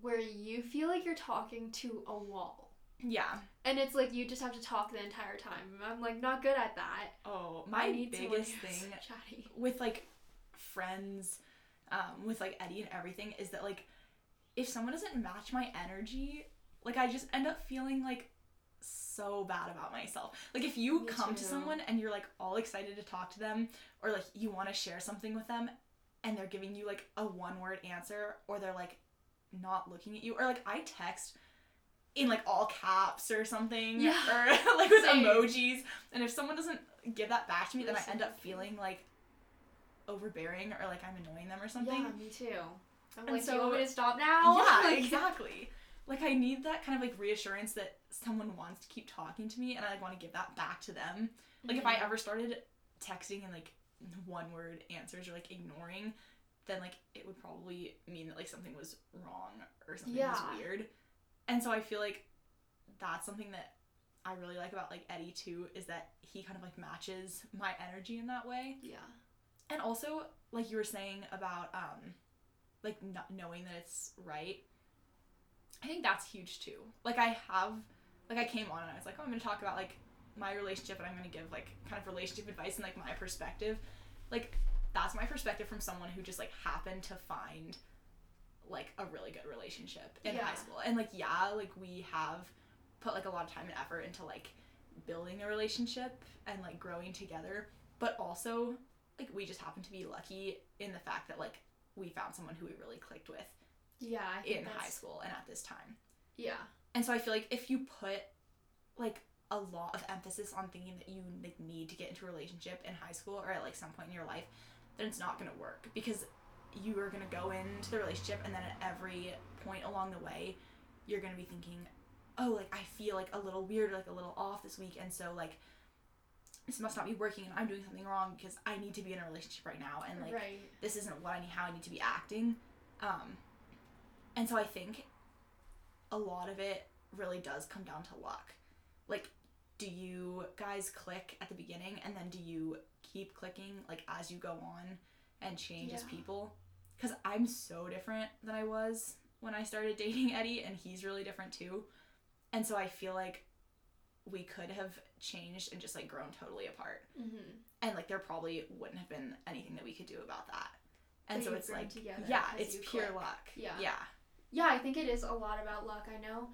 where you feel like you're talking to a wall, yeah and it's like you just have to talk the entire time. I'm like not good at that. oh my biggest thing chatty. with like friends um with like Eddie and everything is that like if someone doesn't match my energy like I just end up feeling like so bad about myself. Like if you Me come to someone and you're like all excited to talk to them or like you want to share something with them and they're giving you like a one word answer or they're like not looking at you or like I text in like all caps or something Yeah. or like with Same. emojis and if someone doesn't give that back to me then I end up feeling like overbearing or like I'm annoying them or something. Yeah, me too. I'm And like, so- do you want me to stop now? Yeah, Like- exactly. Like I need that kind of like reassurance that someone wants to keep talking to me and I like want to give that back to them. Like if I Mhm. ever started texting and like one word answers or like ignoring, then like it would probably mean that like something was wrong or something Yeah. was weird. And so I feel like that's something that I really like about like Eddie too is that he kind of like matches my energy in that way. Yeah. And also, like you were saying about um, like not knowing that it's right. I think that's huge too. Like I have, like I came on and I was like, oh, I'm gonna talk about like my relationship and I'm gonna give like kind of relationship advice and like my perspective. Like that's my perspective from someone who just like happened to find like a really good relationship in Yeah. high school. And like yeah, like we have put like a lot of time and effort into like building a relationship and like growing together, but also like we just happen to be lucky in the fact that like we found someone who we really clicked with Yeah, in that's, high school and at this time. Yeah. And so I feel like if you put like a lot of emphasis on thinking that you like need to get into a relationship in high school or at like some point in your life, then it's not gonna work because you are gonna go into the relationship and then at every point along the way, you're gonna be thinking, oh, like I feel like a little weird, like a little off this week, and so like this must not be working and I'm doing something wrong because I need to be in a relationship right now and like right. this isn't what I need, how I need to be acting. Um, and so I think a lot of it really does come down to luck. Like, do you guys click at the beginning and then do you keep clicking like as you go on and change as people? Because I'm so different than I was when I started dating Eddie, and he's really different too. And so I feel like we could have changed and just like grown totally apart Mm-hmm. and like there probably wouldn't have been anything that we could do about that and But so it's like yeah, it's pure click. luck Yeah. yeah Yeah, I think it is a lot about luck. I know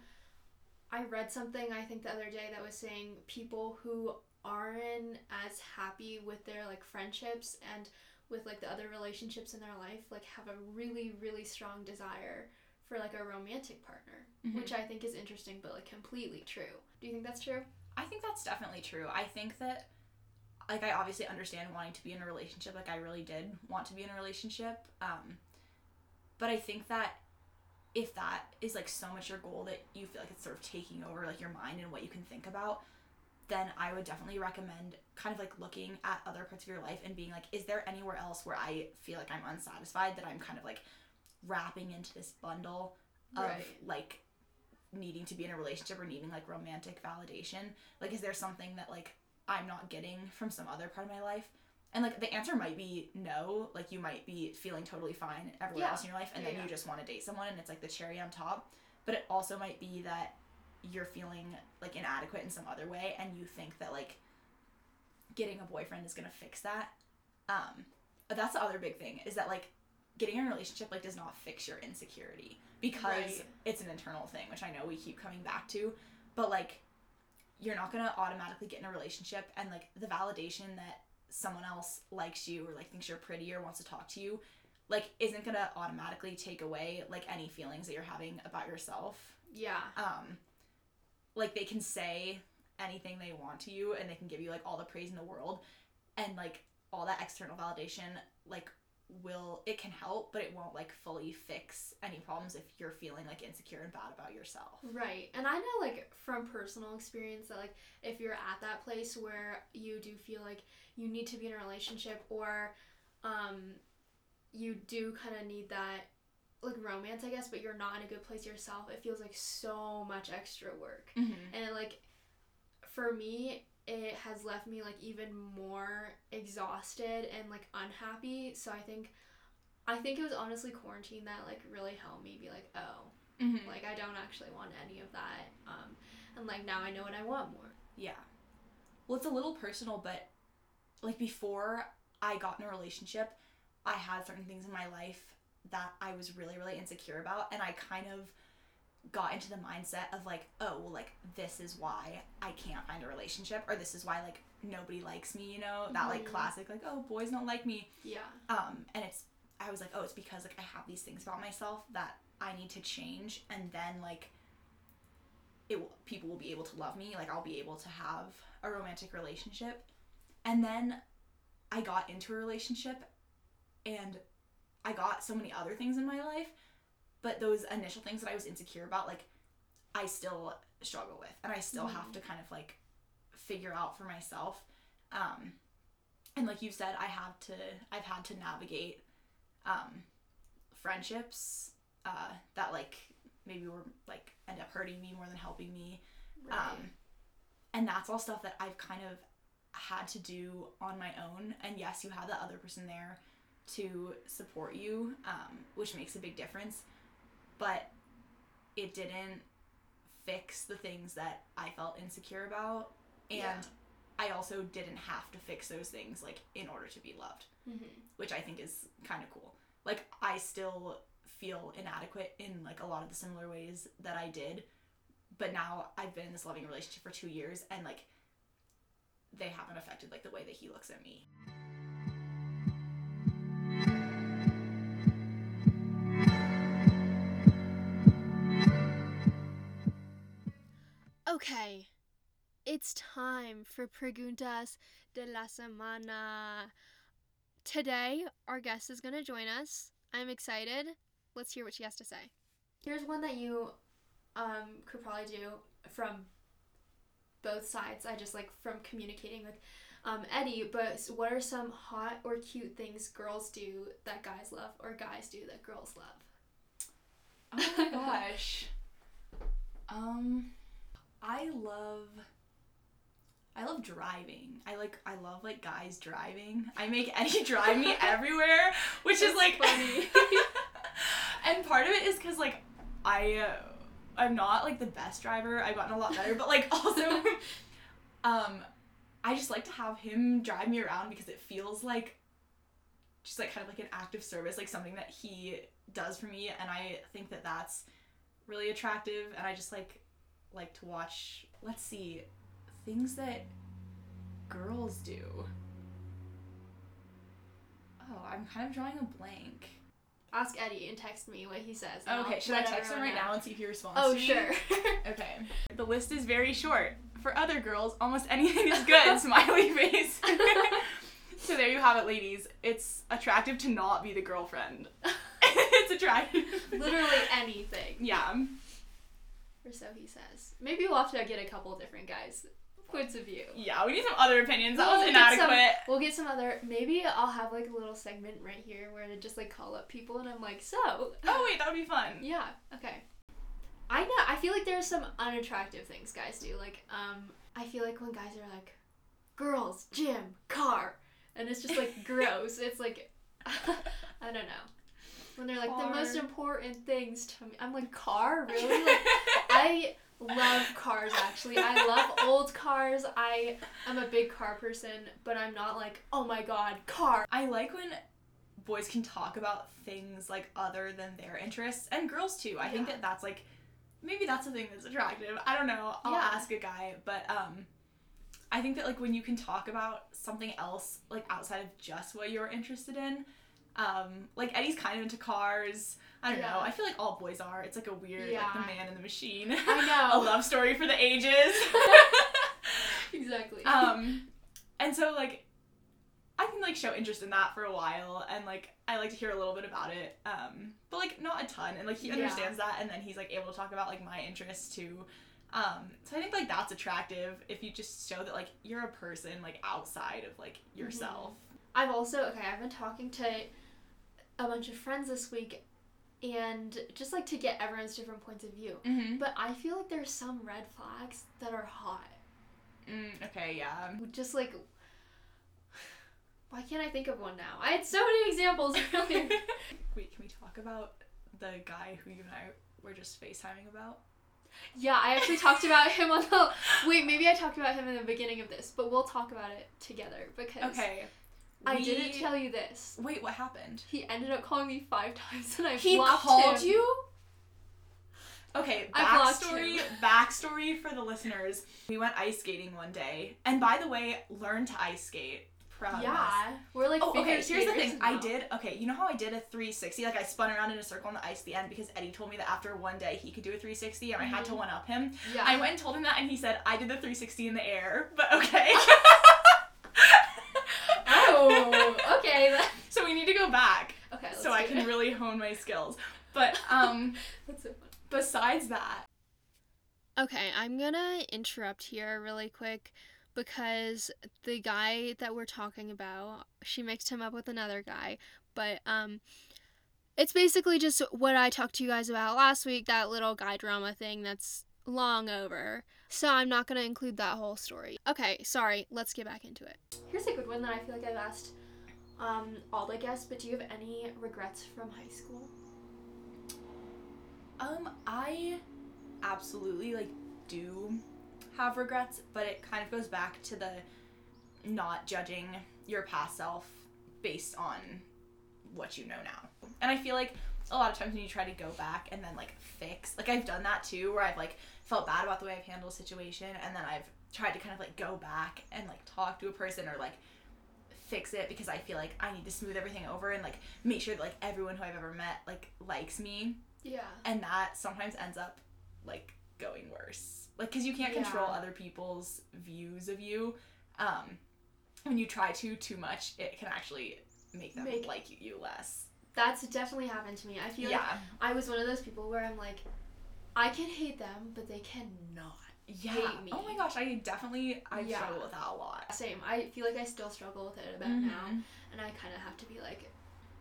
I read something I think the other day that was saying people who aren't as happy with their like friendships and with like the other relationships in their life like have a really really strong desire for like a romantic partner, Mhm. which I think is interesting but like completely true. Do you think that's true? i think that's definitely true i think that like i obviously understand wanting to be in a relationship like i really did want to be in a relationship um But I think that if that is like so much your goal that you feel like it's sort of taking over like your mind and what you can think about, then I would definitely recommend kind of like looking at other parts of your life and being like, is there anywhere else where I feel like I'm unsatisfied that I'm kind of like wrapping into this bundle of Right. like needing to be in a relationship or needing like romantic validation? Like, is there something that like I'm not getting from some other part of my life? And like the answer might be no. Like you might be feeling totally fine everywhere Yeah. else in your life, and Yeah, then yeah. you just want to date someone, and it's like the cherry on top. But it also might be that you're feeling like inadequate in some other way, and you think that like getting a boyfriend is gonna fix that. Um, that's the other big thing is that like getting in a relationship like does not fix your insecurity because Right. it's an internal thing, which I know we keep coming back to. But like you're not gonna automatically get in a relationship and like the validation that someone else likes you or like thinks you're pretty or wants to talk to you like isn't gonna automatically take away like any feelings that you're having about yourself Yeah. um like they can say anything they want to you and they can give you like all the praise in the world and like all that external validation like will it can help but it won't like fully fix any problems if you're feeling like insecure and bad about yourself Right. And I know like from personal experience that like if you're at that place where you do feel like you need to be in a relationship or um you do kind of need that like romance, I guess, but you're not in a good place yourself, it feels like so much extra work. mm-hmm. And like for me, it has left me like even more exhausted and like unhappy. So I think I think it was honestly quarantine that like really helped me be like, oh, Mm-hmm. like I don't actually want any of that. Um, and like now I know what I want more. Yeah. Well, it's a little personal, but like before I got in a relationship, I had certain things in my life that I was really, really insecure about. And I kind of got into the mindset of like, oh, well, like this is why I can't find a relationship, or this is why like nobody likes me, you know? That like Mhm. classic, like, oh, boys don't like me. Yeah. Um, and it's, I was like, oh, it's because like I have these things about myself that I need to change, and then like, it will, people will be able to love me. Like I'll be able to have a romantic relationship, and then I got into a relationship, and I got so many other things in my life, but those initial things that I was insecure about, like, I still struggle with, and I still have to kind of like figure out for myself. Um, and like you said, I have to, I've had to navigate um, friendships uh, that like maybe were like end up hurting me more than helping me. Um, and that's all stuff that I've kind of had to do on my own. And yes, you have that other person there to support you, um, which makes a big difference. But it didn't fix the things that I felt insecure about. And Yeah. I also didn't have to fix those things like in order to be loved hmm which I think is kind of cool. Like I still feel inadequate in like a lot of the similar ways that I did, but now I've been in this loving relationship for 2 years and like they haven't affected like the way that he looks at me. Okay, it's time for Preguntas de la Semana. Today, our guest is going to join us. I'm excited. Let's hear what she has to say. Here's one that you um, could probably do from both sides. I just like from communicating with um, Eddie. But what are some hot or cute things girls do that guys love, or guys do that girls love? Oh my gosh. Um I love I love driving. I like I love like guys driving. I make Eddie drive me everywhere, which is like funny. and part of it is cuz like I uh, I'm not like the best driver. I've gotten a lot better, but like also um I just like to have him drive me around because it feels like just like kind of like an act of service, like something that he does for me, and I think that that's really attractive. And I just like like to watch. Let's see, things that girls do. Oh, I'm kind of drawing a blank. Ask Eddie and text me what he says. Okay, should I text him right know. now and see if he responds? Oh, to me? sure. Okay. The list is very short. For other girls, almost anything is good. Smiley face. so there you have it, ladies. It's attractive to not be the girlfriend. it's attractive. Literally anything. Yeah. Or so he says. Maybe we'll have to get a couple different guys' points of view. Yeah, we need some other opinions. That We'll was get some- inadequate. We'll get some other. Maybe I'll have like a little segment right here where I just like call up people and I'm like, so. Oh wait, that would be fun. Yeah. Okay. I know. I feel like there's some unattractive things guys do. Like, um, I feel like when guys are like, girls, gym, car, and it's just like gross. It's like, I don't know. When they're like the most important things to me, I'm like, car, really? Like, I love cars actually. I love old cars. I am a big car person, but I'm not like, oh my god, car. I like when boys can talk about things like other than their interests, and girls too. I think that that's like maybe that's the thing that's attractive. I don't know. I'll Yeah. ask a guy, but um, I think that like when you can talk about something else like outside of just what you're interested in. Um, like Eddie's kind of into cars. I don't Yeah. know. I feel like all boys are. It's like a weird like the man and the machine. I a know. A love story for the ages. exactly. um and so like i can like show interest in that for a while and like i like to hear a little bit about it um but like not a ton and like he Yeah. understands that and then he's like able to talk about like my interests too um so i think like that's attractive if you just show that like you're a person like outside of like yourself I've also okay. I've been talking to a bunch of friends this week, and just like to get everyone's different points of view. mm-hmm. But I feel like there's some red flags that are hot. mm, okay yeah Just like, why can't I think of one now? I had so many examples earlier. wait can we talk about the guy who you and i were just facetiming about yeah, I actually talked about him on the. Wait, maybe I talked about him in the beginning of this, but we'll talk about it together because okay I we- didn't tell you this. wait what happened He ended up calling me five times, and I He blocked called him. you? Okay, backstory backstory for the listeners. We went ice skating one day, and by the way, learned to ice skate. Proud of us. Yeah, we're like. Oh, okay. Here's the thing. I did. Okay, you know how I did a 360? Like I spun around in a circle on the ice at the end because Eddie told me that after one day he could do a 360, and I had to Mhm. one up him. Yeah. I went and told him that, and he said I did the 360 in the air. But okay. Oh, okay. so we need to go back Okay. Let's so I can it. really hone my skills. But um, so besides that, Okay, I'm gonna interrupt here really quick because the guy that we're talking about, she mixed him up with another guy, but um it's basically just what I talked to you guys about last week, that little guy drama thing that's long over. So I'm not gonna include that whole story. Okay, sorry, let's get back into it. Here's a good one that I feel like I've asked um all the guests, but do you have any regrets from high school? Um, I absolutely like do have regrets, but it kind of goes back to the not judging your past self based on what you know now. And I feel like a lot of times when you try to go back and then like fix, like I've done that too, where I've like felt bad about the way I've handled a situation, and then I've tried to kind of like go back and like talk to a person or like fix it because I feel like I need to smooth everything over and like make sure that like everyone who I've ever met like likes me. Yeah. and that sometimes ends up like going worse. Like because you can't control other people's views of you um when you try to too much it can actually make them Make- like you less That's definitely happened to me. I feel like I was one of those people where I'm like, I can hate them, but they cannot. yeah hate me. oh my gosh i definitely i Yeah. struggle with that a lot Same. I feel like I still struggle with it a bit Mhm. now, and I kind of have to be like,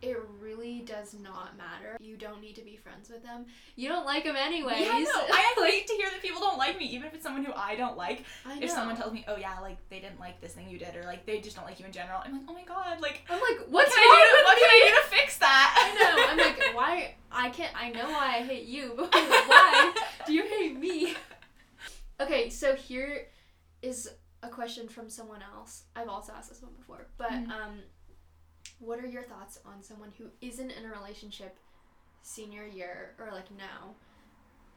it really does not matter. You don't need to be friends with them. You don't like them anyways. yeah, no, I hate to hear that people don't like me, even if it's someone who I don't like. I. If someone tells me, "Oh yeah, like they didn't like this thing you did," or like they just don't like you in general, I'm like, "Oh my god, like I'm like, what what's can wrong I do? To, with what me? can I do to fix that?" I know. I'm like, why? I can't. I know why I hate you, but why do you hate me? Okay, so here is a question from someone else. I've also asked this one before, but Mhm. um, what are your thoughts on someone who isn't in a relationship senior year or like now,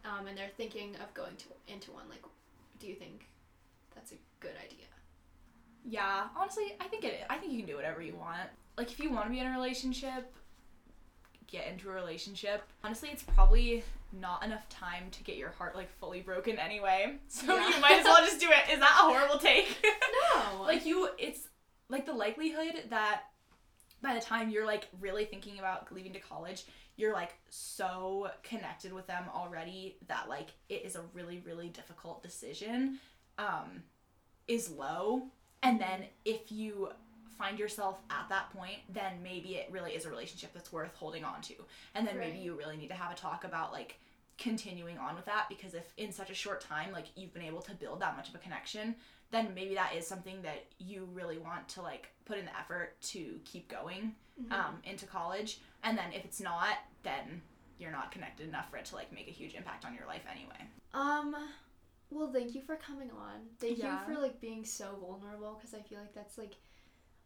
um, and they're thinking of going to into one? Like, do you think that's a good idea? Yeah, honestly, I think it. I think you can do whatever you want. Like, if you want to be in a relationship, get into a relationship. Honestly, it's probably not enough time to get your heart like fully broken anyway. So Yeah. you might as well just do it. Is that a horrible take? No. like you, it's like the likelihood that by the time you're like really thinking about leaving to college, you're like so connected with them already that like it is a really really difficult decision um is low. And then if you find yourself at that point then maybe it really is a relationship that's worth holding on to. And then maybe you really need to have a talk about like continuing on with that because if in such a short time like you've been able to build that much of a connection then maybe that is something that you really want to like put in the effort to keep going Mm-hmm. um, into college and then if it's not then you're not connected enough for it to like make a huge impact on your life anyway Um, well, thank you for coming on. Thank Yeah. you for like being so vulnerable because I feel like that's like,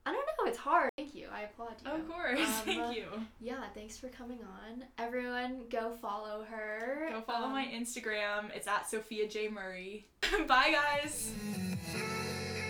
I don't know, it's hard. Thank you. I applaud you. Of course. Um, Thank you Yeah, thanks for coming on. Everyone, go follow her. go follow Um, my instagram it's at sophia j murray bye guys